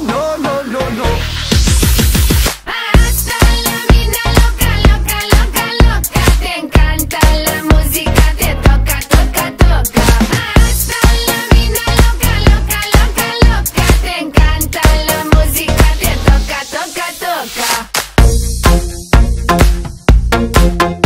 no, no, no, no. Hasta la loca, loca, loca, loca. Te encanta la música, toca, toca, toca.